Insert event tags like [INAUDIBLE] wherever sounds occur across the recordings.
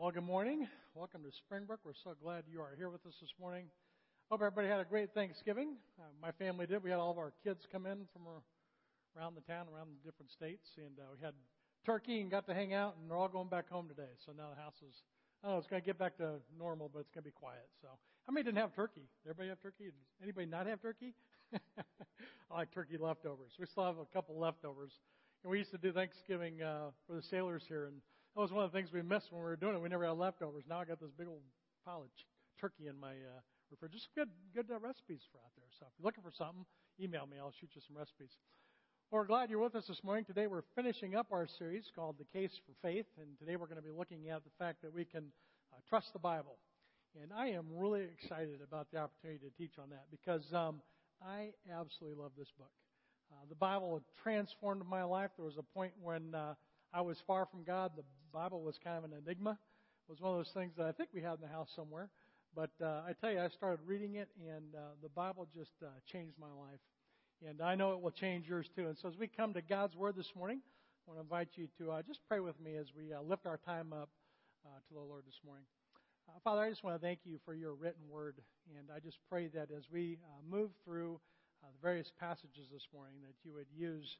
Well, good morning. Welcome to Springbrook. We're so glad you are here with us this morning. Hope everybody had a great Thanksgiving. Uh, my family did. We had all of our kids come in from around the town, around the different states, and uh, we had turkey and got to hang out, and they're all going back home today. So now the house is, I don't know, it's going to get back to normal, but it's going to be quiet. So, how many didn't have turkey? Did Everybody have turkey? Anybody not have turkey? [LAUGHS] I like turkey leftovers. We still have a couple leftovers. And we used to do Thanksgiving uh, for the sailors here, and that was one of the things we missed when we were doing it. We never had leftovers. Now I got this big old pile of turkey in my uh, refrigerator. Just good, good uh, recipes for out there. So if you're looking for something, email me. I'll shoot you some recipes. Well, we're glad you're with us this morning. Today we're finishing up our series called The Case for Faith, and today we're going to be looking at the fact that we can uh, trust the Bible. And I am really excited about the opportunity to teach on that because um, I absolutely love this book. Uh, the Bible transformed my life. There was a point when uh, I was far from God. The Bible was kind of an enigma. It was one of those things that I think we had in the house somewhere. But uh, I tell you, I started reading it, and uh, the Bible just uh, changed my life. And I know it will change yours too. And so as we come to God's Word this morning, I want to invite you to uh, just pray with me as we uh, lift our time up uh, to the Lord this morning. Uh, Father, I just want to thank you for your written Word. And I just pray that as we uh, move through uh, the various passages this morning, that you would use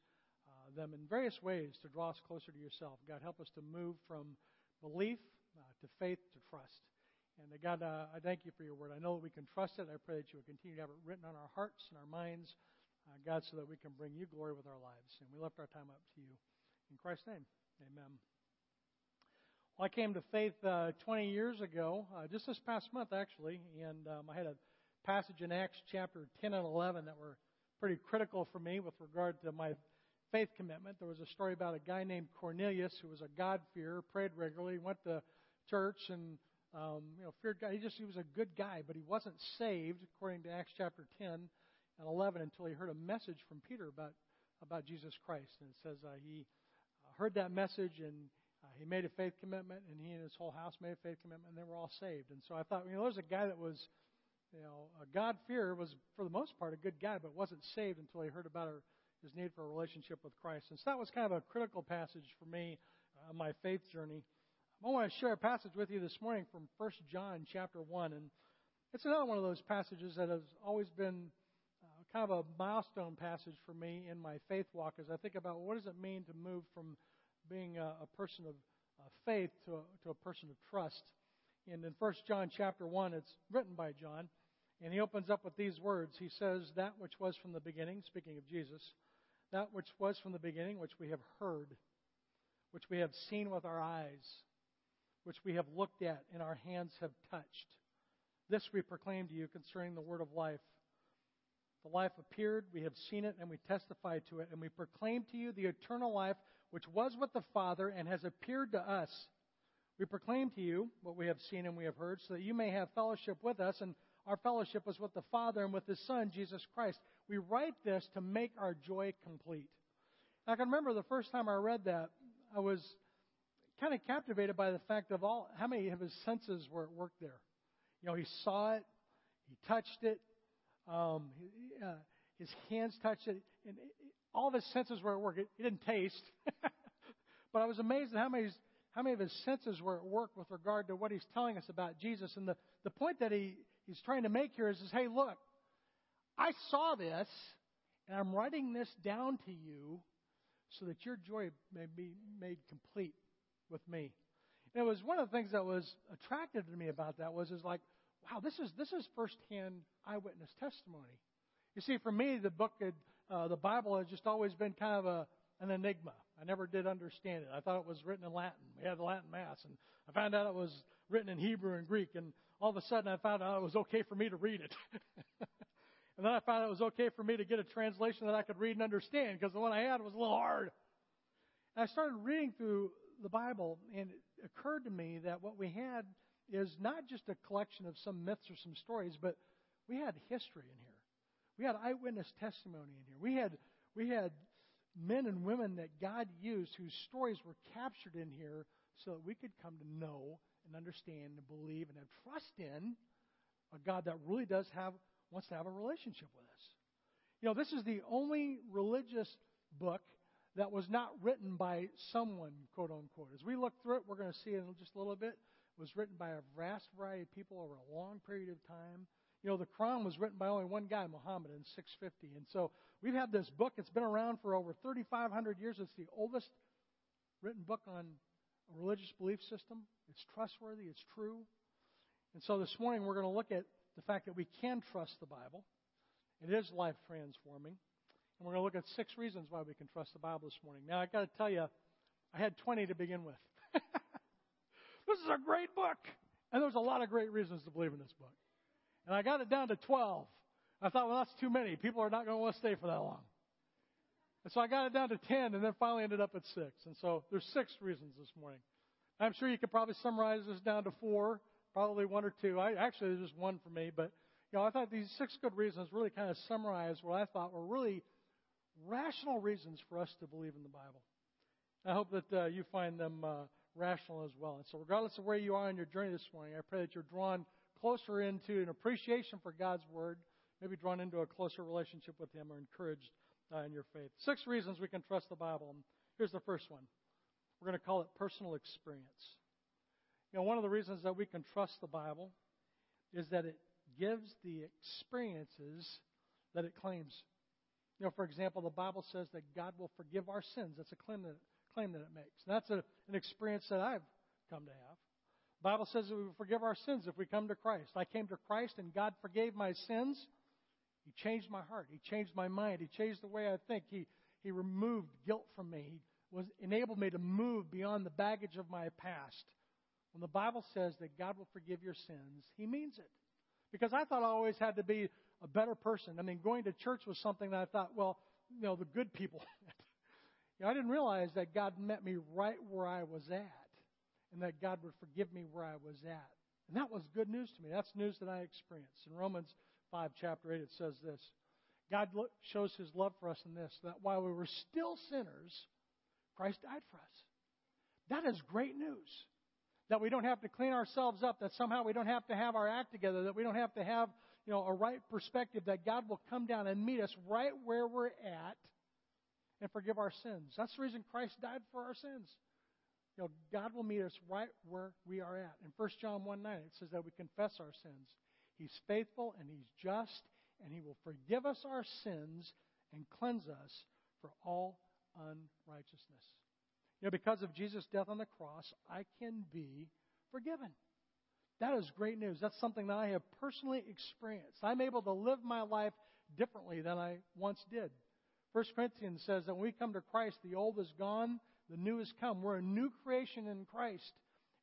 them in various ways to draw us closer to yourself. God, help us to move from belief uh, to faith to trust. And uh, God, uh, I thank you for your word. I know that we can trust it. I pray that you will continue to have it written on our hearts and our minds, uh, God, so that we can bring you glory with our lives. And we lift our time up to you. In Christ's name, amen. Well, I came to faith uh, 20 years ago, uh, just this past month, actually, and um, I had a passage in Acts chapter 10 and 11 that were pretty critical for me with regard to my faith commitment. There was a story about a guy named Cornelius who was a God-fearer, prayed regularly, went to church, and um, you know feared God. He just he was a good guy, but he wasn't saved, according to Acts chapter 10 and 11, until he heard a message from Peter about about Jesus Christ. And it says uh, he uh, heard that message and uh, he made a faith commitment, and he and his whole house made a faith commitment, and they were all saved. And so I thought, you know, there's a guy that was, you know, a God-fearer, was for the most part a good guy, but wasn't saved until he heard about his need for a relationship with Christ. And so that was kind of a critical passage for me on uh, my faith journey. I want to share a passage with you this morning from 1 John chapter 1. And it's another one of those passages that has always been uh, kind of a milestone passage for me in my faith walk as I think about what does it mean to move from being a, a person of uh, faith to a, to a person of trust. And in 1 John chapter 1, it's written by John. And he opens up with these words. He says, That which was from the beginning, speaking of Jesus, that which was from the beginning, which we have heard, which we have seen with our eyes, which we have looked at and our hands have touched. This we proclaim to you concerning the word of life. The life appeared, we have seen it, and we testify to it, and we proclaim to you the eternal life which was with the Father and has appeared to us. We proclaim to you what we have seen and we have heard, so that you may have fellowship with us, and our fellowship is with the Father and with His Son, Jesus Christ. We write this to make our joy complete. I can remember the first time I read that, I was kind of captivated by the fact of all how many of his senses were at work there. You know, he saw it, he touched it, um, he, uh, his hands touched it, and it, all of his senses were at work. He didn't taste, [LAUGHS] but I was amazed at how many how many of his senses were at work with regard to what he's telling us about Jesus. And the, the point that he, he's trying to make here is, is, hey, look, I saw this, and I'm writing this down to you so that your joy may be made complete with me. And it was one of the things that was attractive to me about that was is like, wow, this is this is firsthand eyewitness testimony. You see, for me, the book, had, uh, the Bible, has just always been kind of a an enigma. I never did understand it. I thought it was written in Latin. We had the Latin Mass, and I found out it was written in Hebrew and Greek, and all of a sudden I found out it was okay for me to read it. [LAUGHS] and then I found out it was okay for me to get a translation that I could read and understand, because the one I had was a little hard. And I started reading through the Bible, and it occurred to me that what we had is not just a collection of some myths or some stories, but we had history in here. We had eyewitness testimony in here. We had we had men and women that God used whose stories were captured in here so that we could come to know and understand and believe and have trust in a God that really does have wants to have a relationship with us. You know, this is the only religious book that was not written by someone, quote unquote. As we look through it, we're going to see in just a little bit it was written by a vast variety of people over a long period of time. You know, the Quran was written by only one guy, Muhammad, in 650. And so we've had this book. It's been around for over 3,500 years. It's the oldest written book on a religious belief system. It's trustworthy. It's true. And so this morning we're going to look at the fact that we can trust the Bible. It is life transforming. And we're going to look at six reasons why we can trust the Bible this morning. Now, I've got to tell you, I had 20 to begin with. [LAUGHS] this is a great book. And there's a lot of great reasons to believe in this book. And I got it down to 12. I thought, well, that's too many. People are not going to want to stay for that long. And so I got it down to 10 and then finally ended up at 6. And so there's six reasons this morning. I'm sure you could probably summarize this down to four, probably one or two. I actually there's just one for me, but you know, I thought these six good reasons really kind of summarize what I thought were really rational reasons for us to believe in the Bible. I hope that uh, you find them uh, rational as well. And so, regardless of where you are in your journey this morning, I pray that you're drawn closer into an appreciation for God's Word, maybe drawn into a closer relationship with Him or encouraged uh, in your faith. Six reasons we can trust the Bible. Here's the first one we're going to call it personal experience. You know, one of the reasons that we can trust the Bible is that it gives the experiences that it claims. You know, for example, the Bible says that God will forgive our sins. That's a claim that, claim that it makes. That's a, an experience that I've come to have. The Bible says that we will forgive our sins if we come to Christ. I came to Christ and God forgave my sins. He changed my heart. He changed my mind. He changed the way I think. He, he removed guilt from me. He was enabled me to move beyond the baggage of my past. When the Bible says that God will forgive your sins, He means it. Because I thought I always had to be a better person. I mean, going to church was something that I thought, well, you know, the good people. [LAUGHS] you know, I didn't realize that God met me right where I was at, and that God would forgive me where I was at. And that was good news to me. That's news that I experienced. In Romans 5, chapter 8, it says this God shows his love for us in this, that while we were still sinners, Christ died for us. That is great news. That we don't have to clean ourselves up, that somehow we don't have to have our act together, that we don't have to have you know, a right perspective, that God will come down and meet us right where we're at and forgive our sins. That's the reason Christ died for our sins. You know, God will meet us right where we are at. In 1 John 1 9, it says that we confess our sins. He's faithful and He's just, and He will forgive us our sins and cleanse us for all unrighteousness. You know, because of Jesus' death on the cross, I can be forgiven. That is great news. That's something that I have personally experienced. I'm able to live my life differently than I once did. 1 Corinthians says that when we come to Christ, the old is gone, the new has come. We're a new creation in Christ.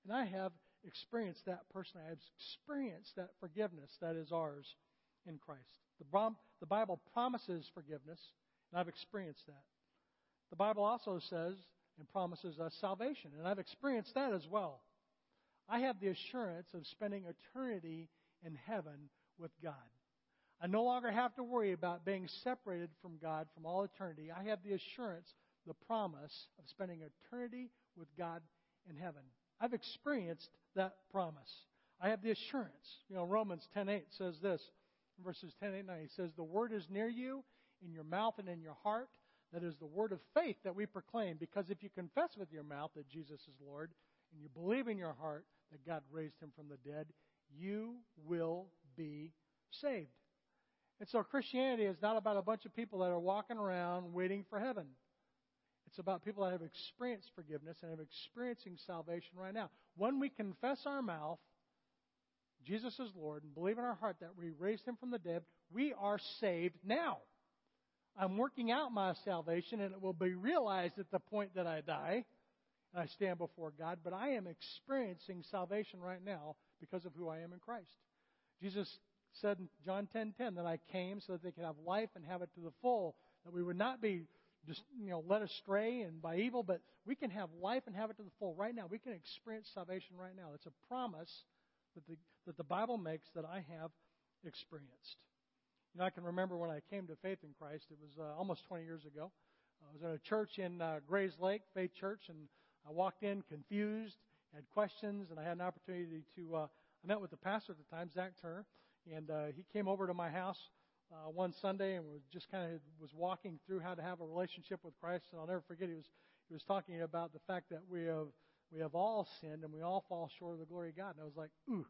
And I have experienced that personally. I've experienced that forgiveness that is ours in Christ. The, the Bible promises forgiveness, and I've experienced that. The Bible also says and promises us salvation, and I've experienced that as well. I have the assurance of spending eternity in heaven with God. I no longer have to worry about being separated from God from all eternity. I have the assurance, the promise of spending eternity with God in heaven. I've experienced that promise. I have the assurance. You know, Romans 10:8 says this, verses 10, 8, 9. He says, "The word is near you, in your mouth and in your heart. That is the word of faith that we proclaim. Because if you confess with your mouth that Jesus is Lord, and you believe in your heart that God raised him from the dead, you will be saved. And so Christianity is not about a bunch of people that are walking around waiting for heaven. It's about people that have experienced forgiveness and are experiencing salvation right now. When we confess our mouth, Jesus is Lord, and believe in our heart that we raised him from the dead, we are saved now. I'm working out my salvation, and it will be realized at the point that I die and I stand before God, but I am experiencing salvation right now because of who I am in Christ. Jesus said in John 10:10 10, 10, that I came so that they could have life and have it to the full, that we would not be just you know led astray and by evil, but we can have life and have it to the full right now. We can experience salvation right now. It's a promise that the that the Bible makes that I have experienced. You know, I can remember when I came to faith in Christ. It was uh, almost 20 years ago. I was at a church in uh, Grayslake, Faith Church, and I walked in confused, had questions, and I had an opportunity to. Uh, I met with the pastor at the time, Zach Turner, and uh, he came over to my house uh, one Sunday and was just kind of was walking through how to have a relationship with Christ. And I'll never forget he was he was talking about the fact that we have we have all sinned and we all fall short of the glory of God. And I was like, ooh,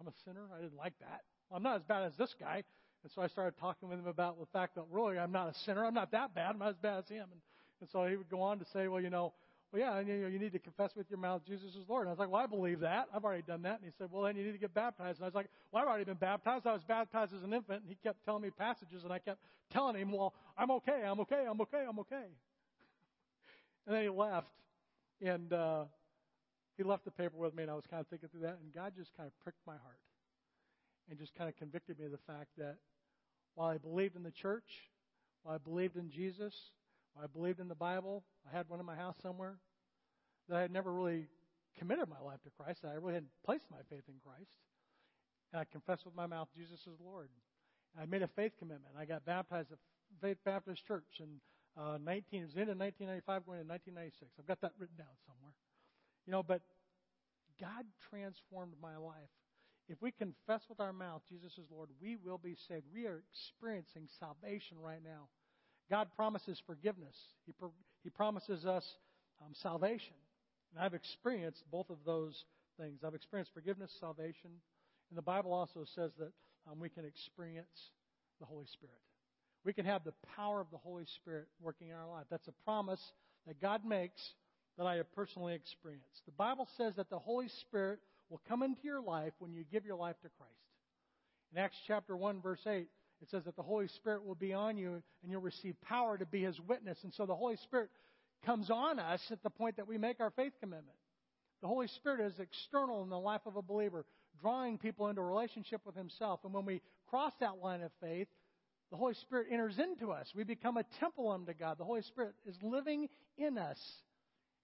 I'm a sinner. I didn't like that. I'm not as bad as this guy. And so I started talking with him about the fact that really I'm not a sinner. I'm not that bad. I'm not as bad as him. And, and so he would go on to say, well, you know, well, yeah, and, you, know, you need to confess with your mouth Jesus is Lord. And I was like, well, I believe that. I've already done that. And he said, well, then you need to get baptized. And I was like, well, I've already been baptized. I was baptized as an infant. And he kept telling me passages, and I kept telling him, well, I'm okay. I'm okay. I'm okay. I'm okay. [LAUGHS] and then he left, and uh, he left the paper with me, and I was kind of thinking through that, and God just kind of pricked my heart and just kind of convicted me of the fact that while I believed in the church, while I believed in Jesus, I believed in the Bible, I had one in my house somewhere, that I had never really committed my life to Christ, I really hadn't placed my faith in Christ. And I confessed with my mouth Jesus is Lord. I made a faith commitment. I got baptized at Faith Baptist Church in uh, 19, it was in 1995 going to 1996. I've got that written down somewhere. You know, but God transformed my life. If we confess with our mouth Jesus is Lord, we will be saved. We are experiencing salvation right now. God promises forgiveness. He, pro- he promises us um, salvation. And I've experienced both of those things. I've experienced forgiveness, salvation, and the Bible also says that um, we can experience the Holy Spirit. We can have the power of the Holy Spirit working in our life. That's a promise that God makes that I have personally experienced. The Bible says that the Holy Spirit will come into your life when you give your life to Christ. In Acts chapter 1, verse 8, it says that the Holy Spirit will be on you and you'll receive power to be His witness. And so the Holy Spirit comes on us at the point that we make our faith commitment. The Holy Spirit is external in the life of a believer, drawing people into a relationship with Himself. And when we cross that line of faith, the Holy Spirit enters into us. We become a temple unto God. The Holy Spirit is living in us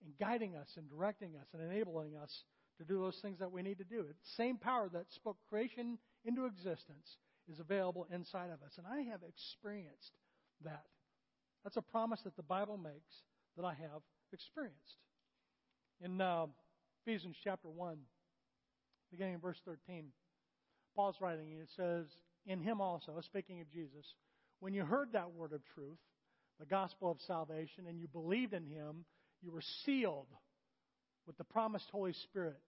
and guiding us and directing us and enabling us to do those things that we need to do. It's the same power that spoke creation into existence is available inside of us. And I have experienced that. That's a promise that the Bible makes that I have experienced. In uh, Ephesians chapter 1, beginning in verse 13, Paul's writing, and it says, In him also, speaking of Jesus, when you heard that word of truth, the gospel of salvation, and you believed in him, you were sealed with the promised Holy Spirit,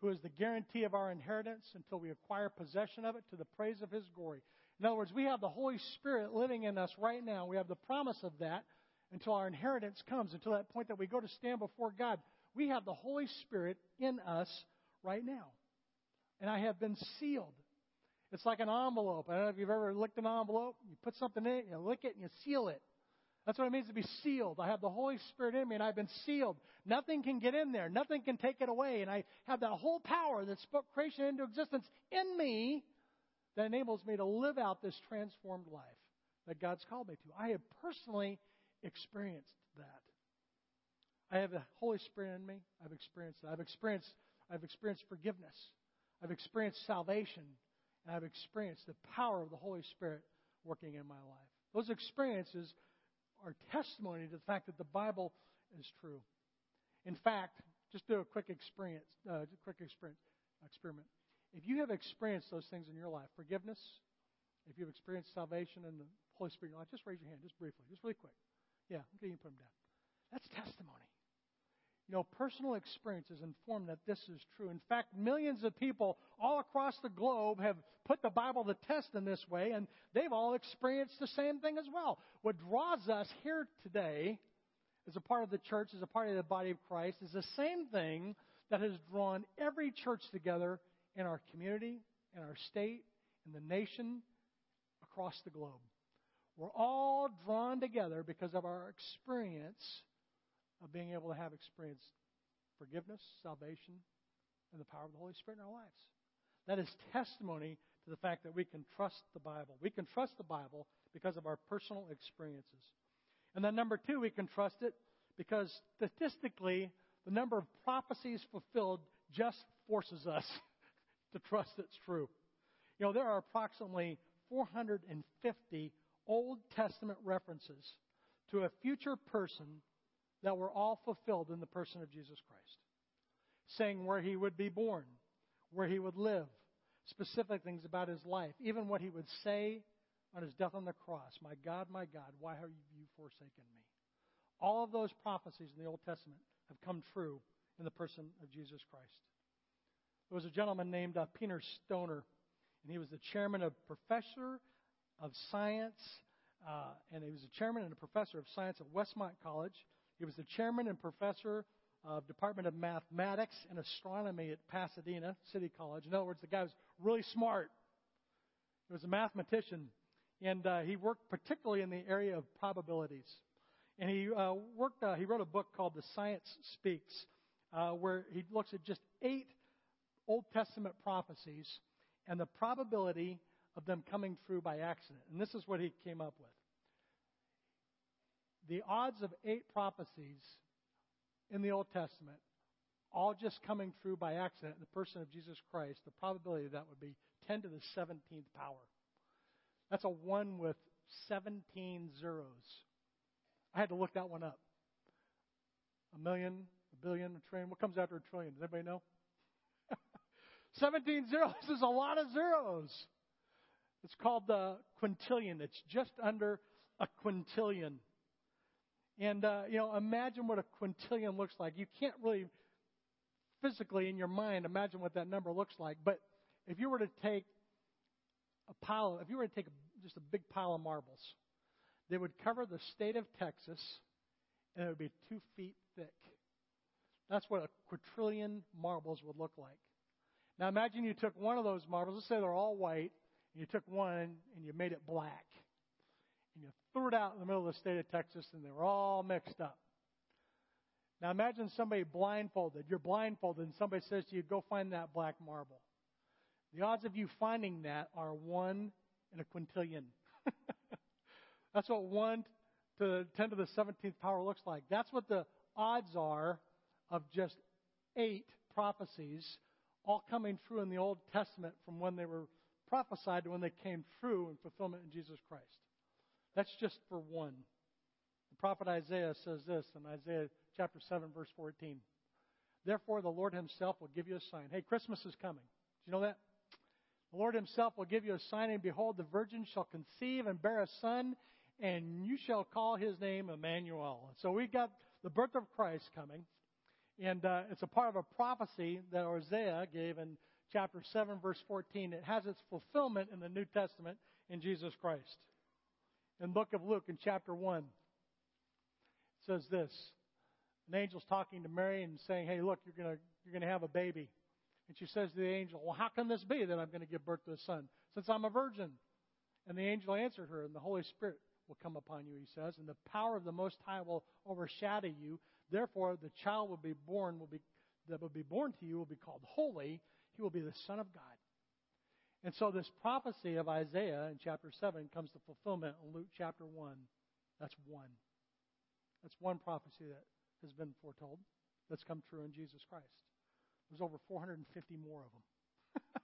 who is the guarantee of our inheritance until we acquire possession of it to the praise of his glory. In other words, we have the Holy Spirit living in us right now. We have the promise of that until our inheritance comes, until that point that we go to stand before God. We have the Holy Spirit in us right now. And I have been sealed. It's like an envelope. I don't know if you've ever licked an envelope. You put something in it, you lick it, and you seal it. That's what it means to be sealed. I have the Holy Spirit in me, and I've been sealed. Nothing can get in there. Nothing can take it away. And I have that whole power that spoke creation into existence in me that enables me to live out this transformed life that God's called me to. I have personally experienced that. I have the Holy Spirit in me. I've experienced that. I've experienced, I've experienced forgiveness. I've experienced salvation. And I've experienced the power of the Holy Spirit working in my life. Those experiences are testimony to the fact that the Bible is true. In fact, just do a quick experience, uh, quick experience, experiment. If you have experienced those things in your life, forgiveness, if you've experienced salvation and the Holy Spirit in your life, just raise your hand, just briefly, just really quick. Yeah, okay, you can put them down. That's testimony. You know, personal experiences informed that this is true. In fact, millions of people all across the globe have put the Bible to test in this way, and they've all experienced the same thing as well. What draws us here today as a part of the church, as a part of the body of Christ, is the same thing that has drawn every church together in our community, in our state, in the nation, across the globe. We're all drawn together because of our experience of being able to have experienced forgiveness, salvation, and the power of the Holy Spirit in our lives. That is testimony to the fact that we can trust the Bible. We can trust the Bible because of our personal experiences. And then, number two, we can trust it because statistically, the number of prophecies fulfilled just forces us [LAUGHS] to trust it's true. You know, there are approximately 450 Old Testament references to a future person that were all fulfilled in the person of Jesus Christ, saying where he would be born, where he would live, specific things about his life, even what he would say on his death on the cross My God, my God, why have you forsaken me? All of those prophecies in the Old Testament have come true in the person of Jesus Christ. There was a gentleman named uh, Peter Stoner, and he was the chairman of Professor of Science, uh, and he was a chairman and a professor of science at Westmont College. He was the chairman and professor of Department of Mathematics and Astronomy at Pasadena City College. In other words, the guy was really smart. He was a mathematician, and uh, he worked particularly in the area of probabilities. And he uh, worked. Uh, he wrote a book called The Science Speaks, uh, where he looks at just eight Old Testament prophecies and the probability of them coming true by accident. And this is what he came up with. The odds of eight prophecies in the Old Testament, all just coming true by accident in the person of Jesus Christ, the probability of that would be 10 to the 17th power. That's a 1 with 17 zeros. I had to look that one up. A million, a billion, a trillion. What comes after a trillion? Does anybody know? [LAUGHS] 17 zeros is a lot of zeros. It's called the quintillion. It's just under a quintillion. And, uh, you know, imagine what a quintillion looks like. You can't really physically in your mind imagine what that number looks like. But if you were to take a pile, if you were to take just a big pile of marbles, they would cover the state of Texas and it would be two feet thick. That's what a quadrillion marbles would look like. Now imagine you took one of those marbles, let's say they're all white, and you took one and you made it black. And you threw it out in the middle of the state of Texas and they were all mixed up. Now imagine somebody blindfolded. You're blindfolded and somebody says to you, go find that black marble. The odds of you finding that are one in a quintillion. [LAUGHS] That's what one to 10 to the 17th power looks like. That's what the odds are of just eight prophecies all coming true in the Old Testament from when they were prophesied to when they came true in fulfillment in Jesus Christ. That's just for one. The prophet Isaiah says this in Isaiah chapter 7, verse 14. Therefore, the Lord Himself will give you a sign. Hey, Christmas is coming. Do you know that? The Lord Himself will give you a sign, and behold, the virgin shall conceive and bear a son, and you shall call his name Emmanuel. So we've got the birth of Christ coming. And uh, it's a part of a prophecy that Isaiah gave in chapter 7, verse 14. It has its fulfillment in the New Testament in Jesus Christ. In book of Luke, in chapter 1, it says this An angel's talking to Mary and saying, Hey, look, you're going you're going to have a baby. And she says to the angel, Well, how can this be that I'm going to give birth to a son, since I'm a virgin? And the angel answered her, And the Holy Spirit will come upon you, he says, and the power of the Most High will overshadow you. Therefore, the child will be born, will be, that will be born to you will be called holy. He will be the Son of God. And so this prophecy of Isaiah in chapter 7 comes to fulfillment in Luke chapter 1. That's one. That's one prophecy that has been foretold that's come true in Jesus Christ. There's over 450 more of them. [LAUGHS]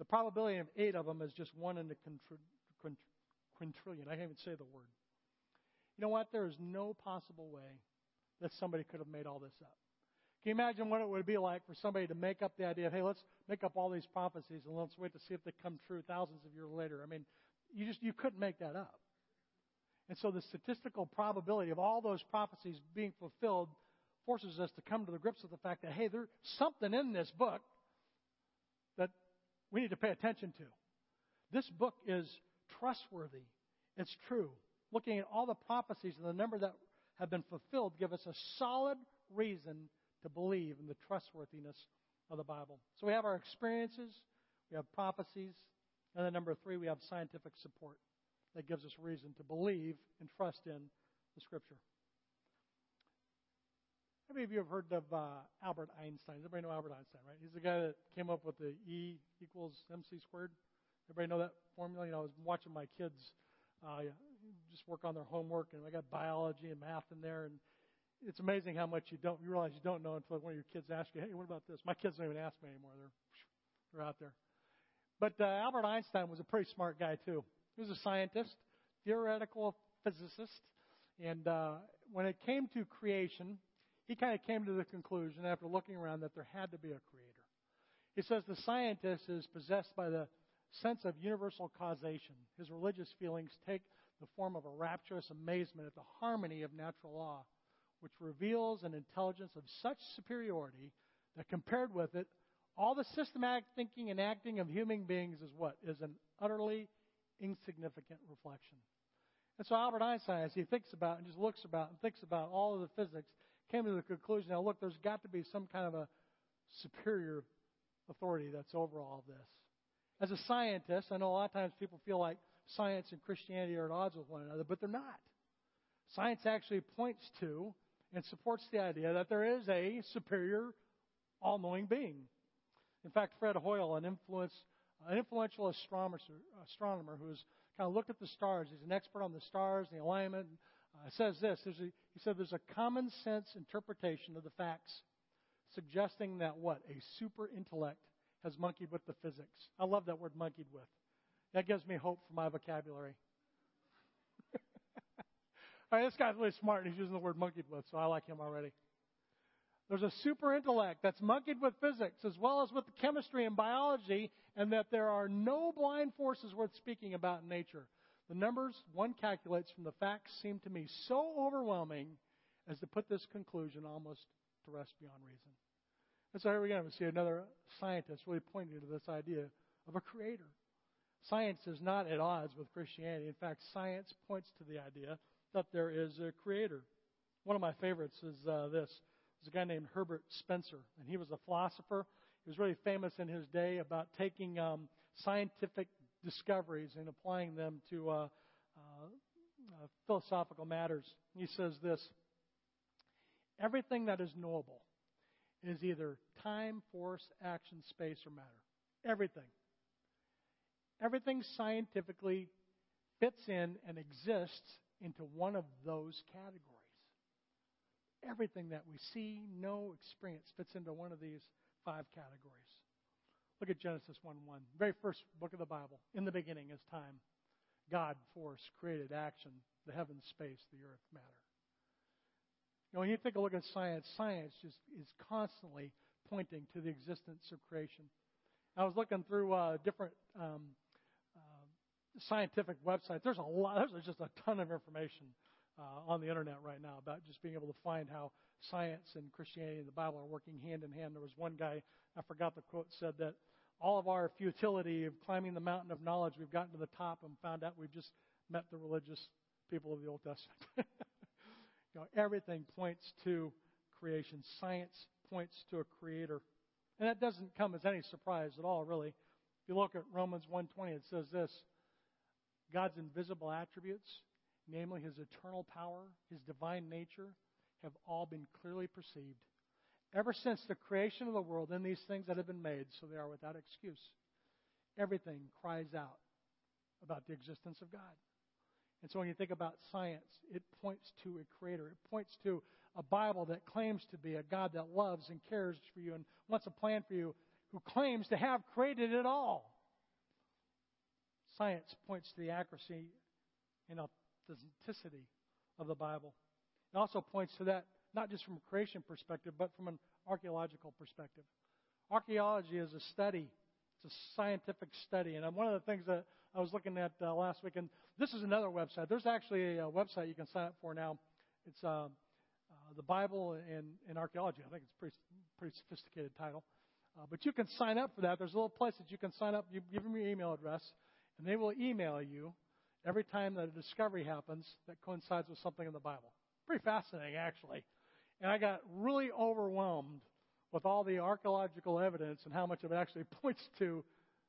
the probability of eight of them is just one in a quintillion. I can't even say the word. You know what? There is no possible way that somebody could have made all this up. Can you imagine what it would be like for somebody to make up the idea of, hey, let's make up all these prophecies and let's wait to see if they come true thousands of years later? I mean, you just you couldn't make that up. And so the statistical probability of all those prophecies being fulfilled forces us to come to the grips with the fact that, hey, there's something in this book that we need to pay attention to. This book is trustworthy. It's true. Looking at all the prophecies and the number that have been fulfilled give us a solid reason to believe in the trustworthiness of the Bible. So we have our experiences, we have prophecies, and then number three, we have scientific support that gives us reason to believe and trust in the Scripture. How many of you have heard of uh, Albert Einstein? Everybody know Albert Einstein, right? He's the guy that came up with the E equals mc squared. Everybody know that formula? You know, I was watching my kids uh, just work on their homework, and I got biology and math in there, and it's amazing how much you don't you realize you don't know until one of your kids asks you, "Hey, what about this?" My kids don't even ask me anymore; they're they're out there. But uh, Albert Einstein was a pretty smart guy too. He was a scientist, theoretical physicist, and uh, when it came to creation, he kind of came to the conclusion after looking around that there had to be a creator. He says the scientist is possessed by the sense of universal causation. His religious feelings take the form of a rapturous amazement at the harmony of natural law which reveals an intelligence of such superiority that compared with it, all the systematic thinking and acting of human beings is what? Is an utterly insignificant reflection. And so Albert Einstein, as he thinks about and just looks about and thinks about all of the physics, came to the conclusion now, look, there's got to be some kind of a superior authority that's over all of this. As a scientist, I know a lot of times people feel like science and Christianity are at odds with one another, but they're not. Science actually points to and supports the idea that there is a superior, all knowing being. In fact, Fred Hoyle, an, an influential astronomer, astronomer who's kind of looked at the stars, he's an expert on the stars, and the alignment, uh, says this. A, he said there's a common sense interpretation of the facts suggesting that what? A super intellect has monkeyed with the physics. I love that word monkeyed with. That gives me hope for my vocabulary. [LAUGHS] This guy's really smart and he's using the word monkeyed with, so I like him already. There's a super intellect that's monkeyed with physics as well as with chemistry and biology, and that there are no blind forces worth speaking about in nature. The numbers one calculates from the facts seem to me so overwhelming as to put this conclusion almost to rest beyond reason. And so here we go. We see another scientist really pointing to this idea of a creator. Science is not at odds with Christianity. In fact, science points to the idea that there is a creator. One of my favorites is uh, this. There's a guy named Herbert Spencer, and he was a philosopher. He was really famous in his day about taking um, scientific discoveries and applying them to uh, uh, uh, philosophical matters. He says this Everything that is knowable is either time, force, action, space, or matter. Everything. Everything scientifically fits in and exists into one of those categories. Everything that we see, know, experience fits into one of these five categories. Look at Genesis 1 1. Very first book of the Bible. In the beginning is time. God, force, created action, the heavens, space, the earth, matter. You know, when you take a look at science, science just is constantly pointing to the existence of creation. I was looking through uh, different um, scientific websites. There's a lot. There's just a ton of information uh, on the internet right now about just being able to find how science and Christianity and the Bible are working hand in hand. There was one guy, I forgot the quote, said that all of our futility of climbing the mountain of knowledge, we've gotten to the top and found out we've just met the religious people of the Old Testament. [LAUGHS] you know, everything points to creation. Science points to a creator. And that doesn't come as any surprise at all, really. If you look at Romans 1:20, it says this: God's invisible attributes, namely his eternal power, his divine nature, have all been clearly perceived ever since the creation of the world in these things that have been made, so they are without excuse. Everything cries out about the existence of God. And so when you think about science, it points to a creator. It points to a Bible that claims to be a God that loves and cares for you and wants a plan for you, who claims to have created it all. Science points to the accuracy and authenticity of the Bible. It also points to that not just from a creation perspective, but from an archaeological perspective. Archaeology is a study, it's a scientific study. And one of the things that I was looking at uh, last week, and this is another website. There's actually a, a website you can sign up for now. It's uh, uh, the Bible and, and Archaeology. I think it's a pretty, pretty sophisticated title. Uh, but you can sign up for that. There's a little place that you can sign up. You give them your email address, and they will email you every time that a discovery happens that coincides with something in the Bible. Pretty fascinating, actually. And I got really overwhelmed with all the archaeological evidence and how much of it actually [LAUGHS] points to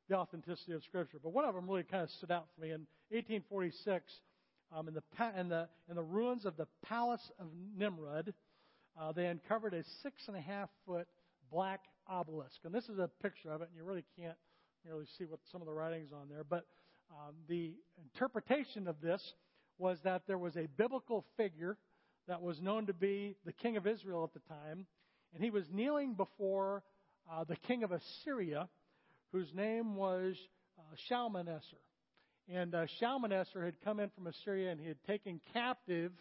the authenticity of Scripture. But one of them really kind of stood out for me. In 1846, um, in, the, in, the, in the ruins of the Palace of Nimrud, uh, they uncovered a six and a half foot black obelisk. And this is a picture of it, and you really can't really see what some of the writings on there. But um, the interpretation of this was that there was a biblical figure that was known to be the king of Israel at the time, and he was kneeling before uh, the king of Assyria, whose name was uh, Shalmaneser. And uh, Shalmaneser had come in from Assyria and he had taken captive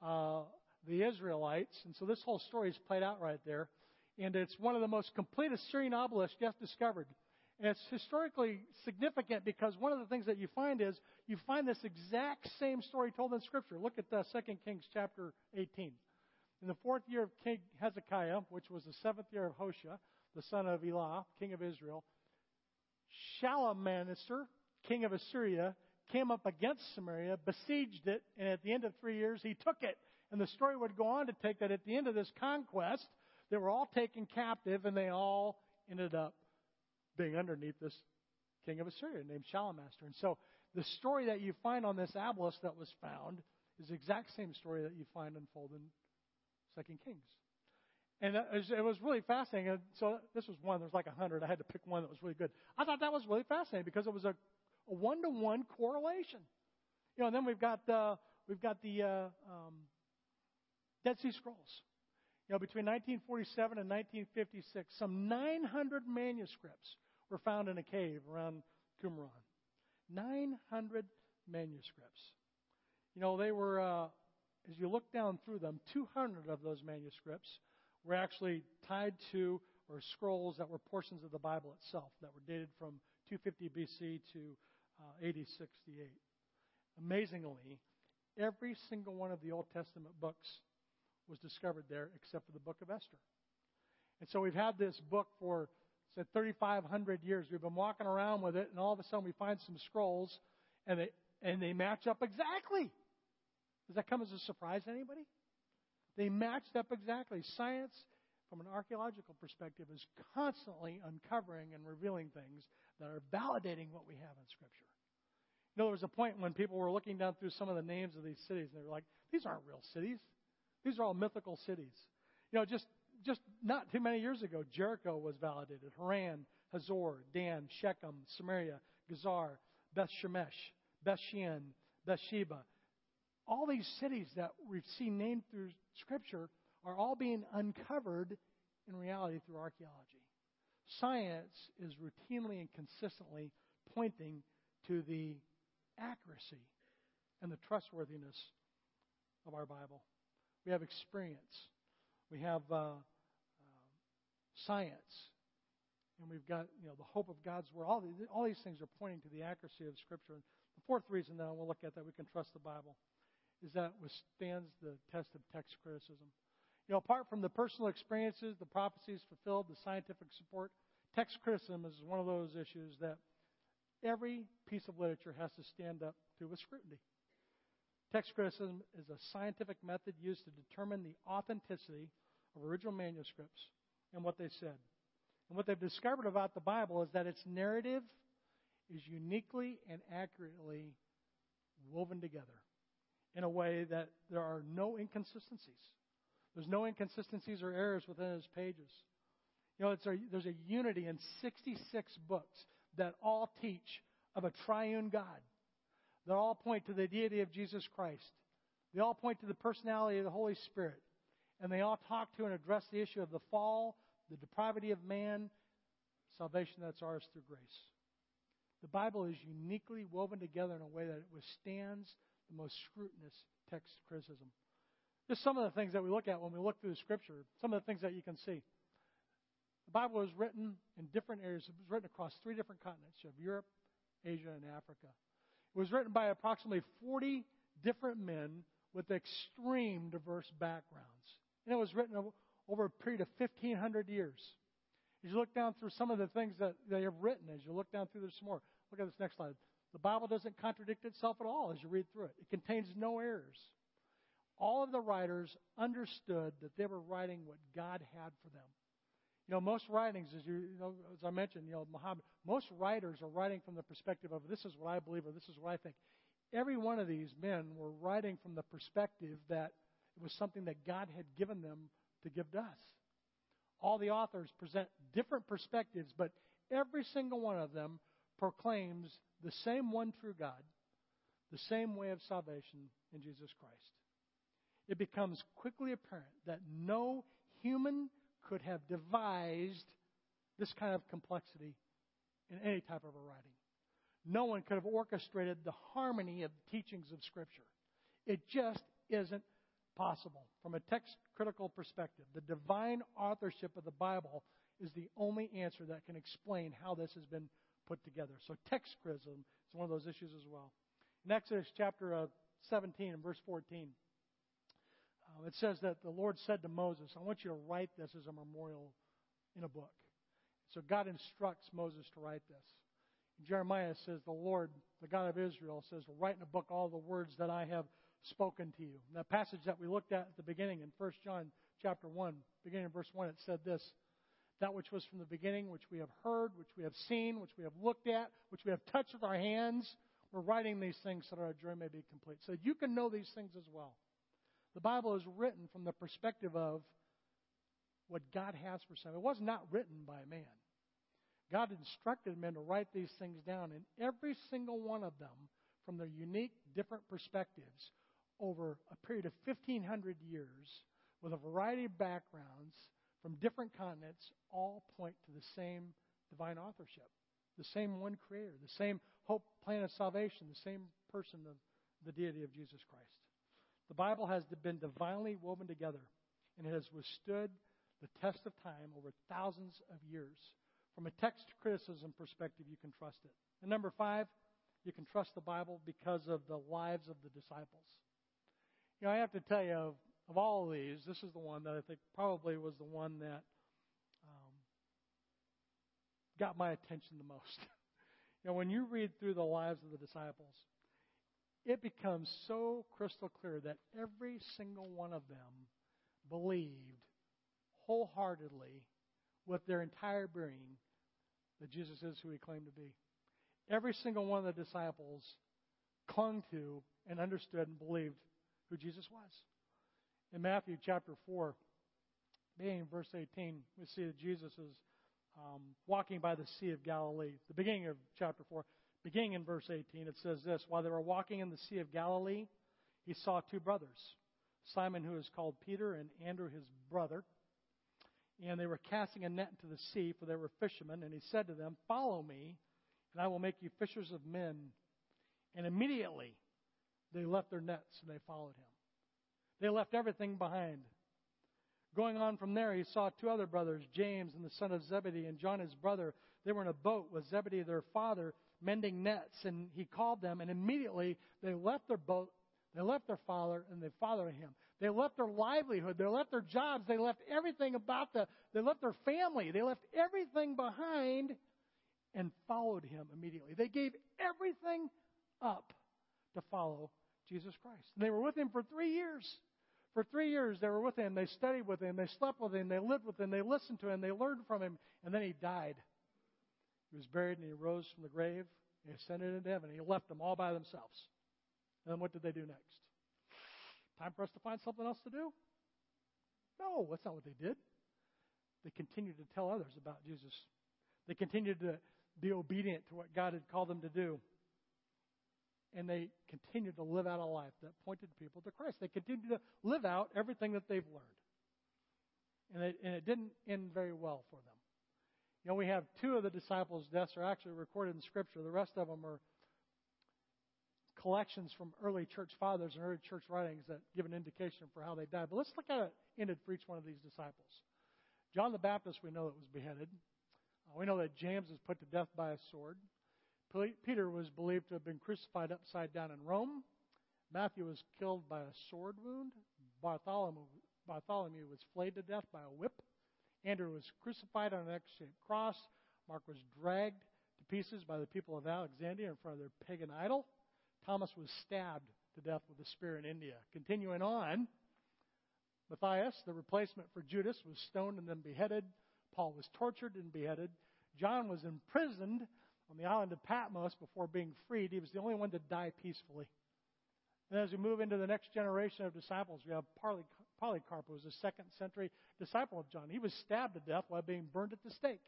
uh, the Israelites. And so this whole story is played out right there. And it's one of the most complete Assyrian obelisks yet discovered. And it's historically significant because one of the things that you find is you find this exact same story told in Scripture. Look at uh, 2 Kings chapter 18. In the fourth year of King Hezekiah, which was the seventh year of Hoshea, the son of Elah, king of Israel, Shalmaneser, king of Assyria, came up against Samaria, besieged it, and at the end of three years, he took it. And the story would go on to take that at the end of this conquest, they were all taken captive, and they all ended up being underneath this king of Assyria named Shalmaneser. And so the story that you find on this obelisk that was found is the exact same story that you find unfolded in Second Kings. And it was really fascinating. And so this was one. There's like a hundred. I had to pick one that was really good. I thought that was really fascinating because it was a one to one correlation. You know, and then we've got uh, we've got the uh, um, Dead Sea Scrolls. You know, between 1947 and 1956, some 900 manuscripts were found in a cave around Qumran. 900 manuscripts. You know, they were, uh, as you look down through them, 200 of those manuscripts were actually tied to or scrolls that were portions of the Bible itself that were dated from 250 BC to uh, 80 68. Amazingly, every single one of the Old Testament books was discovered there except for the book of Esther. And so we've had this book for said 3,500 years. We've been walking around with it, and all of a sudden we find some scrolls, and they and they match up exactly. Does that come as a surprise to anybody? They matched up exactly. Science, from an archaeological perspective, is constantly uncovering and revealing things that are validating what we have in Scripture. You know, there was a point when people were looking down through some of the names of these cities, and they were like, these aren't real cities. These are all mythical cities. You know, just just not too many years ago, Jericho was validated. Haran, Hazor, Dan, Shechem, Samaria, Gezer, Beth Shemesh, Beth Shean, Bathsheba. All these cities that we've seen named through Scripture are all being uncovered in reality through archaeology. Science is routinely and consistently pointing to the accuracy and the trustworthiness of our Bible. We have experience. We have uh, science. And we've got, you know, the hope of God's Word. All these, all these things are pointing to the accuracy of Scripture. And the fourth reason that we'll look at that we can trust the Bible is that it withstands the test of text criticism. You know, apart from the personal experiences, the prophecies fulfilled, the scientific support, text criticism is one of those issues that every piece of literature has to stand up to with scrutiny. Text criticism is a scientific method used to determine the authenticity of original manuscripts and what they said. And what they've discovered about the Bible is that its narrative is uniquely and accurately woven together in a way that there are no inconsistencies. There's no inconsistencies or errors within its pages. You know, a, there's a unity in 66 books that all teach of a triune God. They all point to the deity of Jesus Christ. They all point to the personality of the Holy Spirit. And they all talk to and address the issue of the fall, the depravity of man, salvation that's ours through grace. The Bible is uniquely woven together in a way that it withstands the most scrutinous text criticism. Just some of the things that we look at when we look through the Scripture, some of the things that you can see. The Bible was written in different areas. It was written across three different continents. You have Europe, Asia, and Africa. It was written by approximately 40 different men with extreme diverse backgrounds. And it was written over a period of 1,500 years. As you look down through some of the things that they have written, as you look down through this more, look at this next slide. The Bible doesn't contradict itself at all as you read through it. It contains no errors. All of the writers understood that they were writing what God had for them. You know, most writings, as you, you know, as I mentioned, you know, Muhammad, most writers are writing from the perspective of this is what I believe or this is what I think. Every one of these men were writing from the perspective that it was something that God had given them to give to us. All the authors present different perspectives, but every single one of them proclaims the same one true God, the same way of salvation in Jesus Christ. It becomes quickly apparent that no human could have devised this kind of complexity in any type of a writing. No one could have orchestrated the harmony of the teachings of Scripture. It just isn't possible. From a text critical perspective, the divine authorship of the Bible is the only answer that can explain how this has been put together. So, text criticism is one of those issues as well. In Exodus chapter uh, 17 and verse 14, uh, it says that the Lord said to Moses, I want you to write this as a memorial in a book. So God instructs Moses to write this. Jeremiah says, The Lord, the God of Israel, says, Write in a book all the words that I have spoken to you. That passage that we looked at at the beginning in 1 John chapter 1, beginning in verse 1, it said this That which was from the beginning, which we have heard, which we have seen, which we have looked at, which we have touched with our hands, we're writing these things so that our joy may be complete. So you can know these things as well. The Bible is written from the perspective of what God has for some. It was not written by a man. God instructed men to write these things down, and every single one of them, from their unique, different perspectives, over a period of 1,500 years, with a variety of backgrounds from different continents, all point to the same divine authorship, the same one creator, the same hope, plan of salvation, the same person of the deity of Jesus Christ. The Bible has been divinely woven together, and it has withstood the test of time over thousands of years. From a text criticism perspective, you can trust it. And number five, you can trust the Bible because of the lives of the disciples. You know, I have to tell you, of, of all of these, this is the one that I think probably was the one that um, got my attention the most. [LAUGHS] you know, when you read through the lives of the disciples, it becomes so crystal clear that every single one of them believed wholeheartedly with their entire being that Jesus is who he claimed to be. Every single one of the disciples clung to and understood and believed who Jesus was. In Matthew chapter 4, beginning verse 18, we see that Jesus is um, walking by the Sea of Galilee. The beginning of chapter 4, beginning in verse 18, it says this While they were walking in the Sea of Galilee, he saw two brothers, Simon, who is called Peter, and Andrew, his brother and they were casting a net into the sea, for they were fishermen. And he said to them, Follow me, and I will make you fishers of men. And immediately they left their nets and they followed him. They left everything behind. Going on from there, he saw two other brothers, James and the son of Zebedee, and John his brother. They were in a boat with Zebedee their father, mending nets, and he called them, and immediately they left their boat, they left their father, and they followed him. They left their livelihood. They left their jobs. They left everything about the, they left their family. They left everything behind and followed him immediately. They gave everything up to follow Jesus Christ. And they were with him for three years. For three years, they were with him. They studied with him. They slept with him. They lived with him. They listened to him. They learned from him. And then he died. He was buried and he rose from the grave. He ascended into heaven. He left them all by themselves. And then what did they do next? Time for us to find something else to do? No, that's not what they did. They continued to tell others about Jesus. They continued to be obedient to what God had called them to do. And they continued to live out a life that pointed people to Christ. They continued to live out everything that they've learned. And it, and it didn't end very well for them. You know, we have two of the disciples' deaths are actually recorded in Scripture. The rest of them are collections from early church fathers and early church writings that give an indication for how they died. But let's look at it ended for each one of these disciples. John the Baptist, we know that was beheaded. Uh, we know that James was put to death by a sword. Peter was believed to have been crucified upside down in Rome. Matthew was killed by a sword wound. Bartholomew, Bartholomew was flayed to death by a whip. Andrew was crucified on an X shaped cross. Mark was dragged to pieces by the people of Alexandria in front of their pagan idol. Thomas was stabbed to death with a spear in India. Continuing on, Matthias, the replacement for Judas, was stoned and then beheaded. Paul was tortured and beheaded. John was imprisoned on the island of Patmos before being freed. He was the only one to die peacefully. And as we move into the next generation of disciples, we have Polycarp, who was a second century disciple of John. He was stabbed to death while being burned at the stake.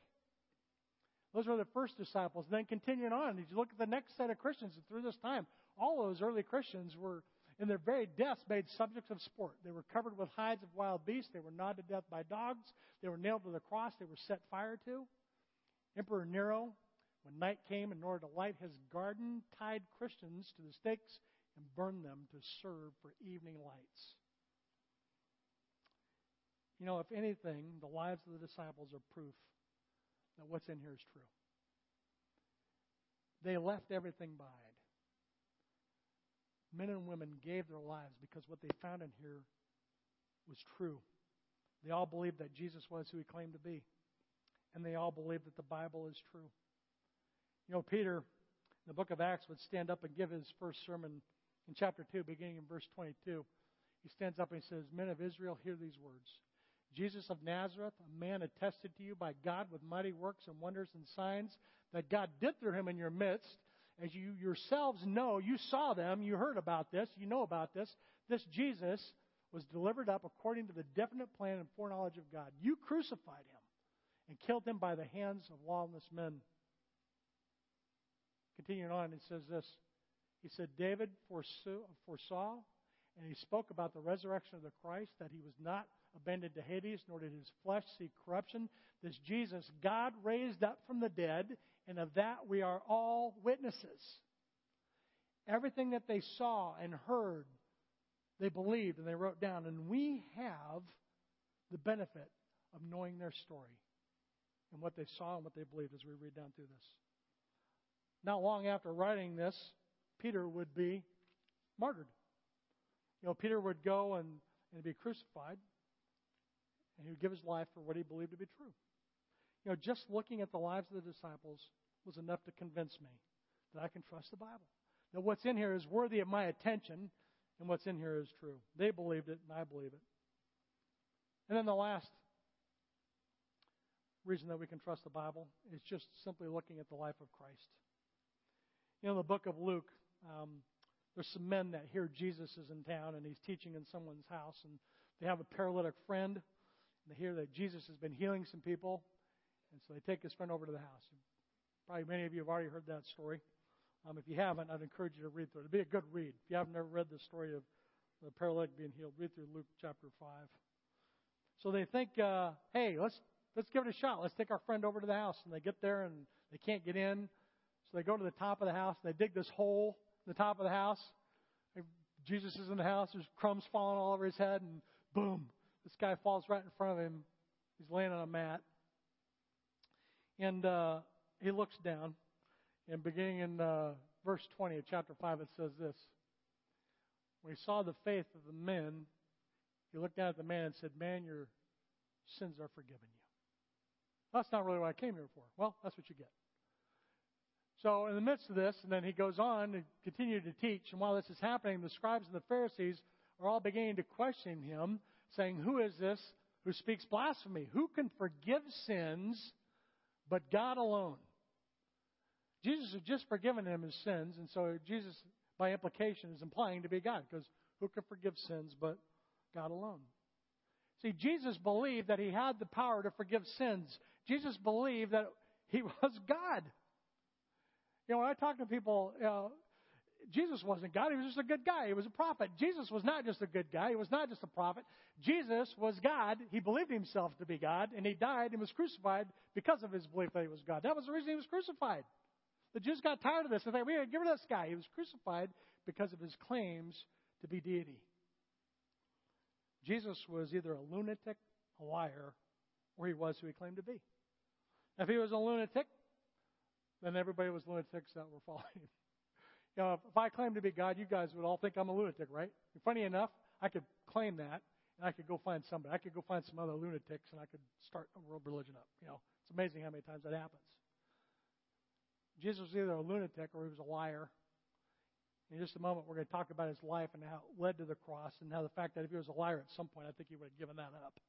Those were the first disciples. And then continuing on, as you look at the next set of Christians through this time, all those early Christians were, in their very deaths, made subjects of sport. They were covered with hides of wild beasts. They were gnawed to death by dogs. They were nailed to the cross. They were set fire to. Emperor Nero, when night came, in order to light his garden, tied Christians to the stakes and burned them to serve for evening lights. You know, if anything, the lives of the disciples are proof that what's in here is true. They left everything behind men and women gave their lives because what they found in here was true. They all believed that Jesus was who he claimed to be. And they all believed that the Bible is true. You know, Peter, in the book of Acts, would stand up and give his first sermon in chapter 2, beginning in verse 22. He stands up and he says, Men of Israel, hear these words. Jesus of Nazareth, a man attested to you by God with mighty works and wonders and signs that God did through him in your midst, as you yourselves know, you saw them, you heard about this, you know about this. This Jesus was delivered up according to the definite plan and foreknowledge of God. You crucified him and killed him by the hands of lawless men. Continuing on, he says this. He said, David foresaw and he spoke about the resurrection of the Christ, that he was not abandoned to Hades, nor did his flesh see corruption. This Jesus, God raised up from the dead, and of that we are all witnesses. Everything that they saw and heard, they believed and they wrote down. And we have the benefit of knowing their story and what they saw and what they believed as we read down through this. Not long after writing this, Peter would be martyred. You know, Peter would go and, and be crucified, and he would give his life for what he believed to be true. You know, just looking at the lives of the disciples was enough to convince me that I can trust the Bible. That what's in here is worthy of my attention, and what's in here is true. They believed it, and I believe it. And then the last reason that we can trust the Bible is just simply looking at the life of Christ. You know, in the book of Luke, um, there's some men that hear Jesus is in town and he's teaching in someone's house, and they have a paralytic friend, and they hear that Jesus has been healing some people, and so they take his friend over to the house. Probably many of you have already heard that story. Um, if you haven't, I'd encourage you to read through it. It'd be a good read. If you haven't ever read the story of the paralytic being healed, read through Luke chapter 5. So they think, uh, hey, let's let's give it a shot. Let's take our friend over to the house. And they get there and they can't get in. They go to the top of the house. They dig this hole in the top of the house. Jesus is in the house. There's crumbs falling all over his head. And boom, this guy falls right in front of him. He's laying on a mat. And uh, he looks down. And beginning in uh, verse 20 of chapter 5, it says this When he saw the faith of the men, he looked down at the man and said, Man, your sins are forgiven you. That's not really what I came here for. Well, that's what you get. So, in the midst of this, and then he goes on to continue to teach. And while this is happening, the scribes and the Pharisees are all beginning to question him, saying, Who is this who speaks blasphemy? Who can forgive sins but God alone? Jesus had just forgiven him his sins, and so Jesus, by implication, is implying to be God, because who can forgive sins but God alone? See, Jesus believed that he had the power to forgive sins. Jesus believed that he [LAUGHS] was God. You know, when I talk to people, you know, Jesus wasn't God. He was just a good guy. He was a prophet. Jesus was not just a good guy. He was not just a prophet. Jesus was God. He believed himself to be God, and he died and was crucified because of his belief that he was God. That was the reason he was crucified. The Jews got tired of this. They thought, we got to get rid of this guy. He was crucified because of his claims to be deity. Jesus was either a lunatic, a liar, or he was who he claimed to be. If he was a lunatic, then everybody was lunatics that were following. [LAUGHS] You know, if, if I claim to be God, you guys would all think I'm a lunatic, right? And funny enough, I could claim that, and I could go find somebody. I could go find some other lunatics, and I could start a world religion up. You know, it's amazing how many times that happens. Jesus was either a lunatic or he was a liar. In just a moment, we're going to talk about his life and how it led to the cross, and how the fact that if he was a liar at some point, I think he would have given that up.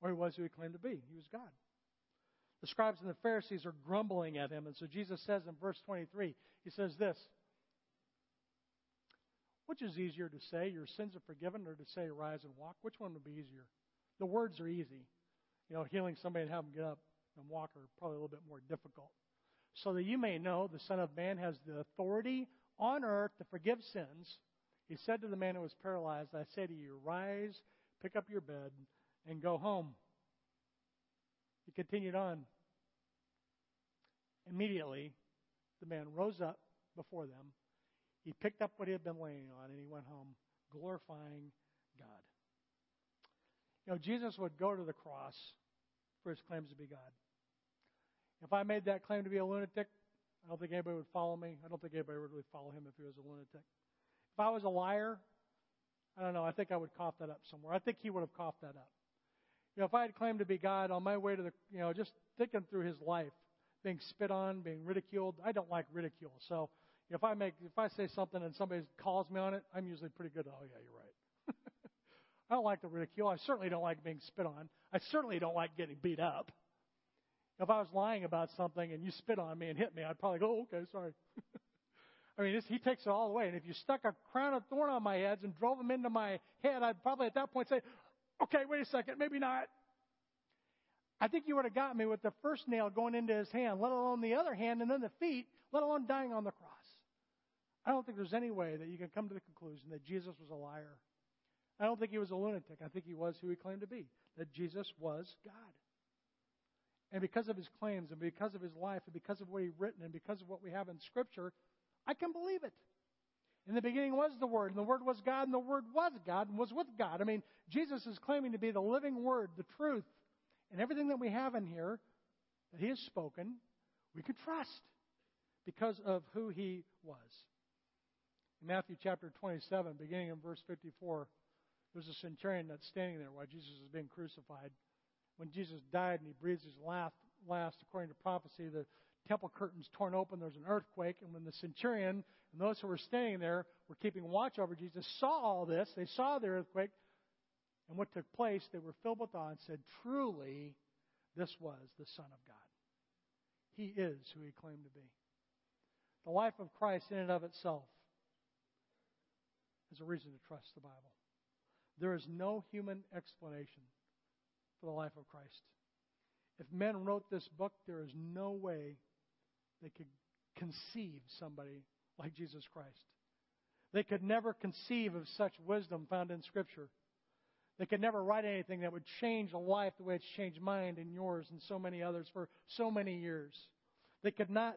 Or he was who he claimed to be. He was God. The scribes and the Pharisees are grumbling at him. And so Jesus says in verse 23, he says this Which is easier to say, your sins are forgiven, or to say, rise and walk? Which one would be easier? The words are easy. You know, healing somebody and having them get up and walk are probably a little bit more difficult. So that you may know the Son of Man has the authority on earth to forgive sins. He said to the man who was paralyzed, I say to you, rise, pick up your bed, and go home. He continued on. Immediately, the man rose up before them. He picked up what he had been laying on and he went home, glorifying God. You know, Jesus would go to the cross for his claims to be God. If I made that claim to be a lunatic, I don't think anybody would follow me. I don't think anybody would really follow him if he was a lunatic. If I was a liar, I don't know. I think I would cough that up somewhere. I think he would have coughed that up. You know, if I had claimed to be God on my way to the, you know, just thinking through his life, being spit on, being ridiculed, I don't like ridicule. So if I make, if I say something and somebody calls me on it, I'm usually pretty good. Oh yeah, you're right. [LAUGHS] I don't like the ridicule. I certainly don't like being spit on. I certainly don't like getting beat up. If I was lying about something and you spit on me and hit me, I'd probably go, oh, okay, sorry. [LAUGHS] I mean, he takes it all away. And if you stuck a crown of thorn on my head and drove them into my head, I'd probably at that point say, okay, wait a second, maybe not. I think you would have got me with the first nail going into his hand, let alone the other hand, and then the feet, let alone dying on the cross. I don't think there's any way that you can come to the conclusion that Jesus was a liar. I don't think he was a lunatic. I think he was who he claimed to be, that Jesus was God. And because of his claims, and because of his life, and because of what he's written, and because of what we have in Scripture, I can believe it. In the beginning was the Word, and the Word was God, and the Word was God, and was with God. I mean, Jesus is claiming to be the living Word, the truth. And everything that we have in here that He has spoken, we can trust because of who He was. In Matthew chapter 27, beginning in verse 54, there's a centurion that's standing there while Jesus is being crucified when Jesus died and he breathes his last, last according to prophecy, the temple curtains torn open, there's an earthquake, and when the centurion and those who were staying there were keeping watch over Jesus saw all this, they saw the earthquake, and what took place, they were filled with awe and said, Truly, this was the Son of God. He is who he claimed to be. The life of Christ, in and of itself, is a reason to trust the Bible. There is no human explanation for the life of Christ. If men wrote this book, there is no way they could conceive somebody like Jesus Christ. They could never conceive of such wisdom found in Scripture. They could never write anything that would change a life the way it's changed mine and yours and so many others for so many years. They could not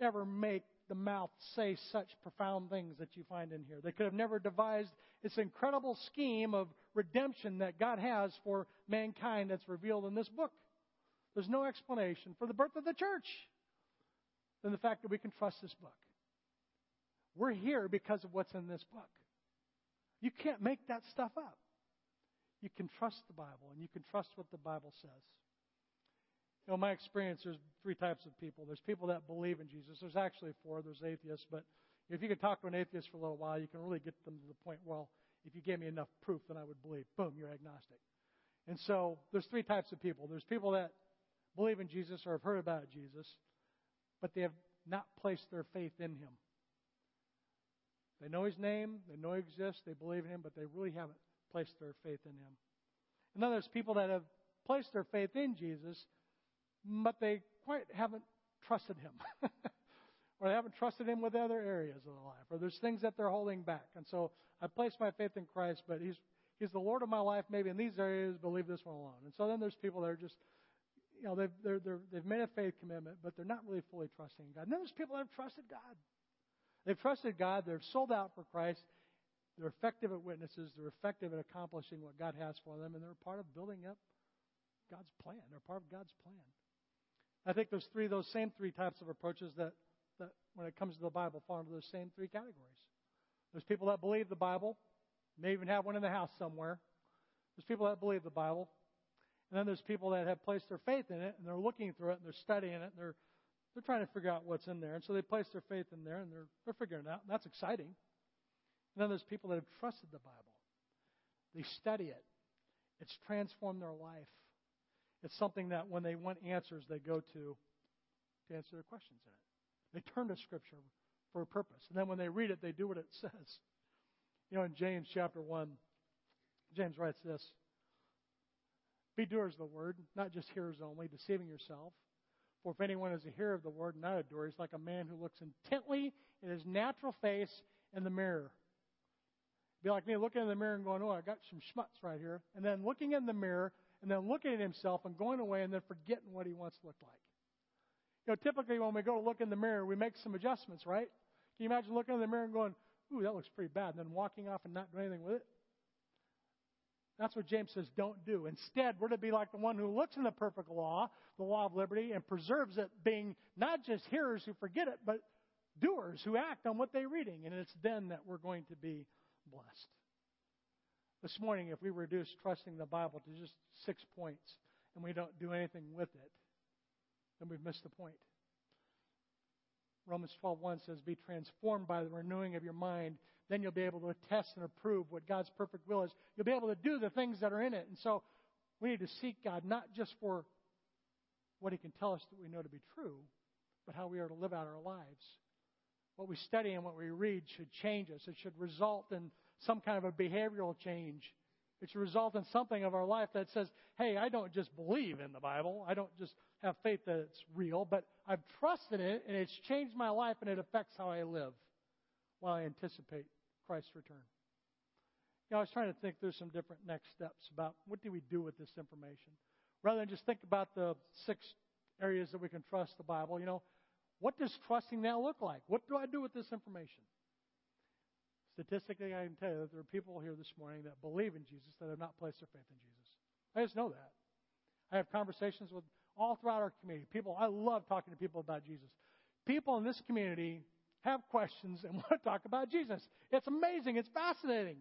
ever make the mouth say such profound things that you find in here. They could have never devised this incredible scheme of redemption that God has for mankind that's revealed in this book. There's no explanation for the birth of the church than the fact that we can trust this book. We're here because of what's in this book. You can't make that stuff up. You can trust the Bible and you can trust what the Bible says. You know, my experience, there's three types of people. There's people that believe in Jesus. There's actually four. There's atheists, but if you can talk to an atheist for a little while, you can really get them to the point, well, if you gave me enough proof, then I would believe. Boom, you're agnostic. And so there's three types of people. There's people that believe in Jesus or have heard about Jesus, but they have not placed their faith in him. They know his name, they know he exists, they believe in him, but they really haven't placed their faith in him. And then there's people that have placed their faith in Jesus, but they quite haven't trusted him. [LAUGHS] or they haven't trusted him with other areas of their life, or there's things that they're holding back. And so I place my faith in Christ, but he's he's the Lord of my life. Maybe in these areas, but leave this one alone. And so then there's people that are just, you know, they've they're, they're, they've made a faith commitment, but they're not really fully trusting God. And then there's people that have trusted God. They've trusted God. They're sold out for Christ. They're effective at witnesses. They're effective at accomplishing what God has for them, and they're part of building up God's plan. They're part of God's plan. I think there's three, those same three types of approaches that, that when it comes to the Bible, fall into those same three categories. There's people that believe the Bible, may even have one in the house somewhere. There's people that believe the Bible. And then there's people that have placed their faith in it and they're looking through it and they're studying it and they're they're trying to figure out what's in there. And so they place their faith in there and they're they're figuring it out. And that's exciting. And then there's people that have trusted the Bible. They study it. It's transformed their life. It's something that when they want answers, they go to to answer their questions in it. They turn to Scripture for a purpose. And then when they read it, they do what it [LAUGHS] says. You know, in James chapter 1, James writes this Be doers of the word, not just hearers only, deceiving yourself. For if anyone is a hearer of the word and not a doer, he's like a man who looks intently in his natural face in the mirror. Be like me looking in the mirror and going, Oh, I got some schmutz right here. And then looking in the mirror and then looking at himself and going away and then forgetting what he once looked like. You know, typically when we go to look in the mirror, we make some adjustments, right? Can you imagine looking in the mirror and going, ooh, that looks pretty bad, and then walking off and not doing anything with it? That's what James says don't do. Instead, we're to be like the one who looks in the perfect law, the law of liberty, and preserves it, being not just hearers who forget it, but doers who act on what they're reading. And it's then that we're going to be blessed. This morning, if we reduce trusting the Bible to just six points and we don't do anything with it, then we've missed the point. Romans 12:1 says, "Be transformed by the renewing of your mind. Then you'll be able to test and approve what God's perfect will is. You'll be able to do the things that are in it." And so, we need to seek God not just for what He can tell us that we know to be true, but how we are to live out our lives. What we study and what we read should change us. It should result in some kind of a behavioral change. It should result in something of our life that says, hey, I don't just believe in the Bible. I don't just have faith that it's real, but I've trusted it and it's changed my life and it affects how I live while I anticipate Christ's return. You know, I was trying to think through some different next steps about what do we do with this information. Rather than just think about the six areas that we can trust the Bible, you know, what does trusting that look like? What do I do with this information? Statistically, I can tell you that there are people here this morning that believe in Jesus that have not placed their faith in Jesus. I just know that. I have conversations with all throughout our community. People, I love talking to people about Jesus. People in this community have questions and [LAUGHS] want to talk about Jesus. It's amazing. It's fascinating.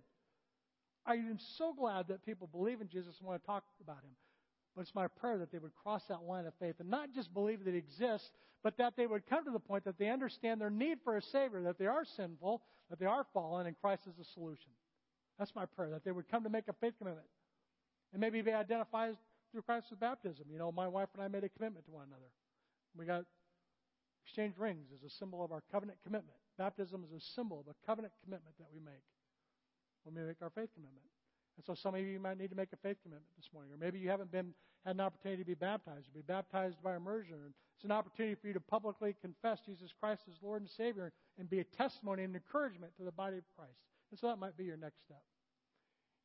I am so glad that people believe in Jesus and want to talk about him. But it's my prayer that they would cross that line of faith and not just believe that he exists, but that they would come to the point that they understand their need for a Savior, that they are sinful, that they are fallen, and Christ is the solution. That's my prayer, that they would come to make a faith commitment. And maybe they identify through Christ's baptism. You know, my wife and I made a commitment to one another. We got exchanged rings is a symbol of our covenant commitment. Baptism is a symbol of a covenant commitment that we make when we make our faith commitment. And so some of you might need to make a faith commitment this morning. Or maybe you haven't been had an opportunity to be baptized, or be baptized by immersion. It's an opportunity for you to publicly confess Jesus Christ as Lord and Savior and be a testimony and encouragement to the body of Christ. And so that might be your next step.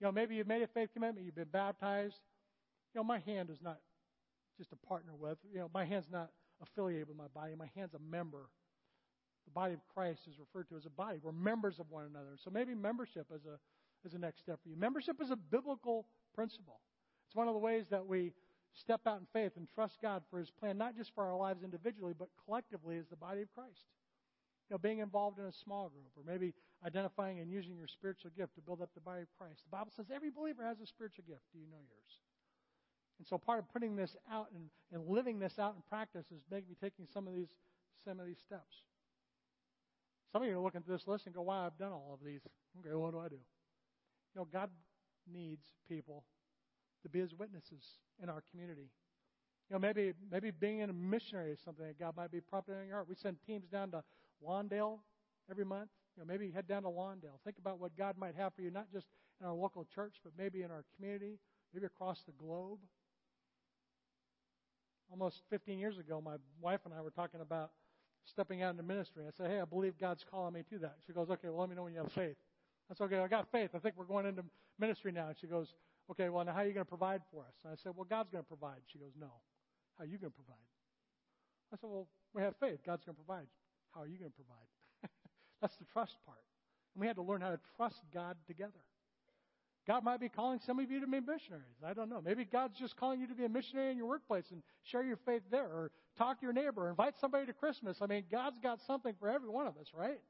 You know, maybe you've made a faith commitment, you've been baptized. You know, my hand is not just a partner with. You know, my hand's not affiliated with my body. My hand's a member. The body of Christ is referred to as a body. We're members of one another. So maybe membership is a is the next step for you. Membership is a biblical principle. It's one of the ways that we step out in faith and trust God for His plan, not just for our lives individually, but collectively as the body of Christ. You know, being involved in a small group, or maybe identifying and using your spiritual gift to build up the body of Christ. The Bible says every believer has a spiritual gift. Do you know yours? And so part of putting this out and, and living this out in practice is maybe taking some of these some of these steps. Some of you are looking at this list and go, wow, I've done all of these. Okay, what do I do? You know, God needs people to be his witnesses in our community. You know, maybe maybe being a missionary is something that God might be prompting in your heart. We send teams down to Lawndale every month. You know, maybe head down to Lawndale. Think about what God might have for you, not just in our local church, but maybe in our community, maybe across the globe. Almost 15 years ago, my wife and I were talking about stepping out into ministry. I said, "Hey, I believe God's calling me to that." She goes, "Okay, well, let me know when you have faith." I said, okay, I got faith. I think we're going into ministry now. And she goes, okay, well, now how are you going to provide for us? And I said, well, God's going to provide. She goes, no. How are you going to provide? I said, well, we have faith. God's going to provide. How are you going to provide? [LAUGHS] That's the trust part. And we had to learn how to trust God together. God might be calling some of you to be missionaries. I don't know. Maybe God's just calling you to be a missionary in your workplace and share your faith there, or talk to your neighbor, or invite somebody to Christmas. I mean, God's got something for every one of us, right?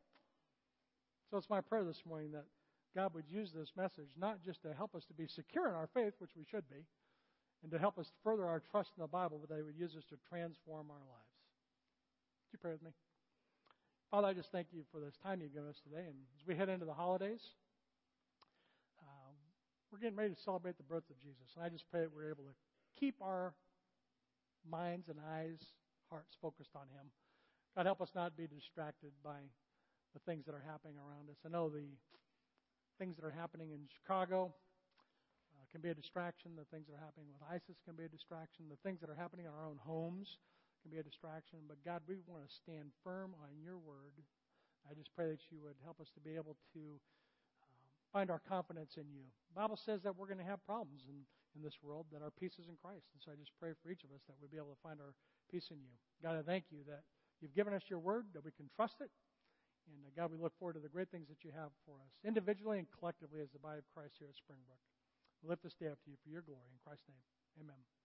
So it's my prayer this morning that God would use this message not just to help us to be secure in our faith, which we should be, and to help us further our trust in the Bible, but that He would use us to transform our lives. Would you pray with me? Father, I just thank you for this time you've given us today. And as we head into the holidays, we're getting ready to celebrate the birth of Jesus. And I just pray that we're able to keep our minds and eyes, hearts focused on Him. God, help us not be distracted by the things that are happening around us. I know the things that are happening in Chicago uh, can be a distraction. The things that are happening with ISIS can be a distraction. The things that are happening in our own homes can be a distraction. But God, we want to stand firm on your word. I just pray that you would help us to be able to find our confidence in you. The Bible says that we're going to have problems in, in this world, that our peace is in Christ. And so I just pray for each of us that we'd be able to find our peace in you. God, I thank you that you've given us your word, that we can trust it, and uh, God, we look forward to the great things that you have for us, individually and collectively as the body of Christ here at Springbrook. We lift this day up to you for your glory. In Christ's name, amen.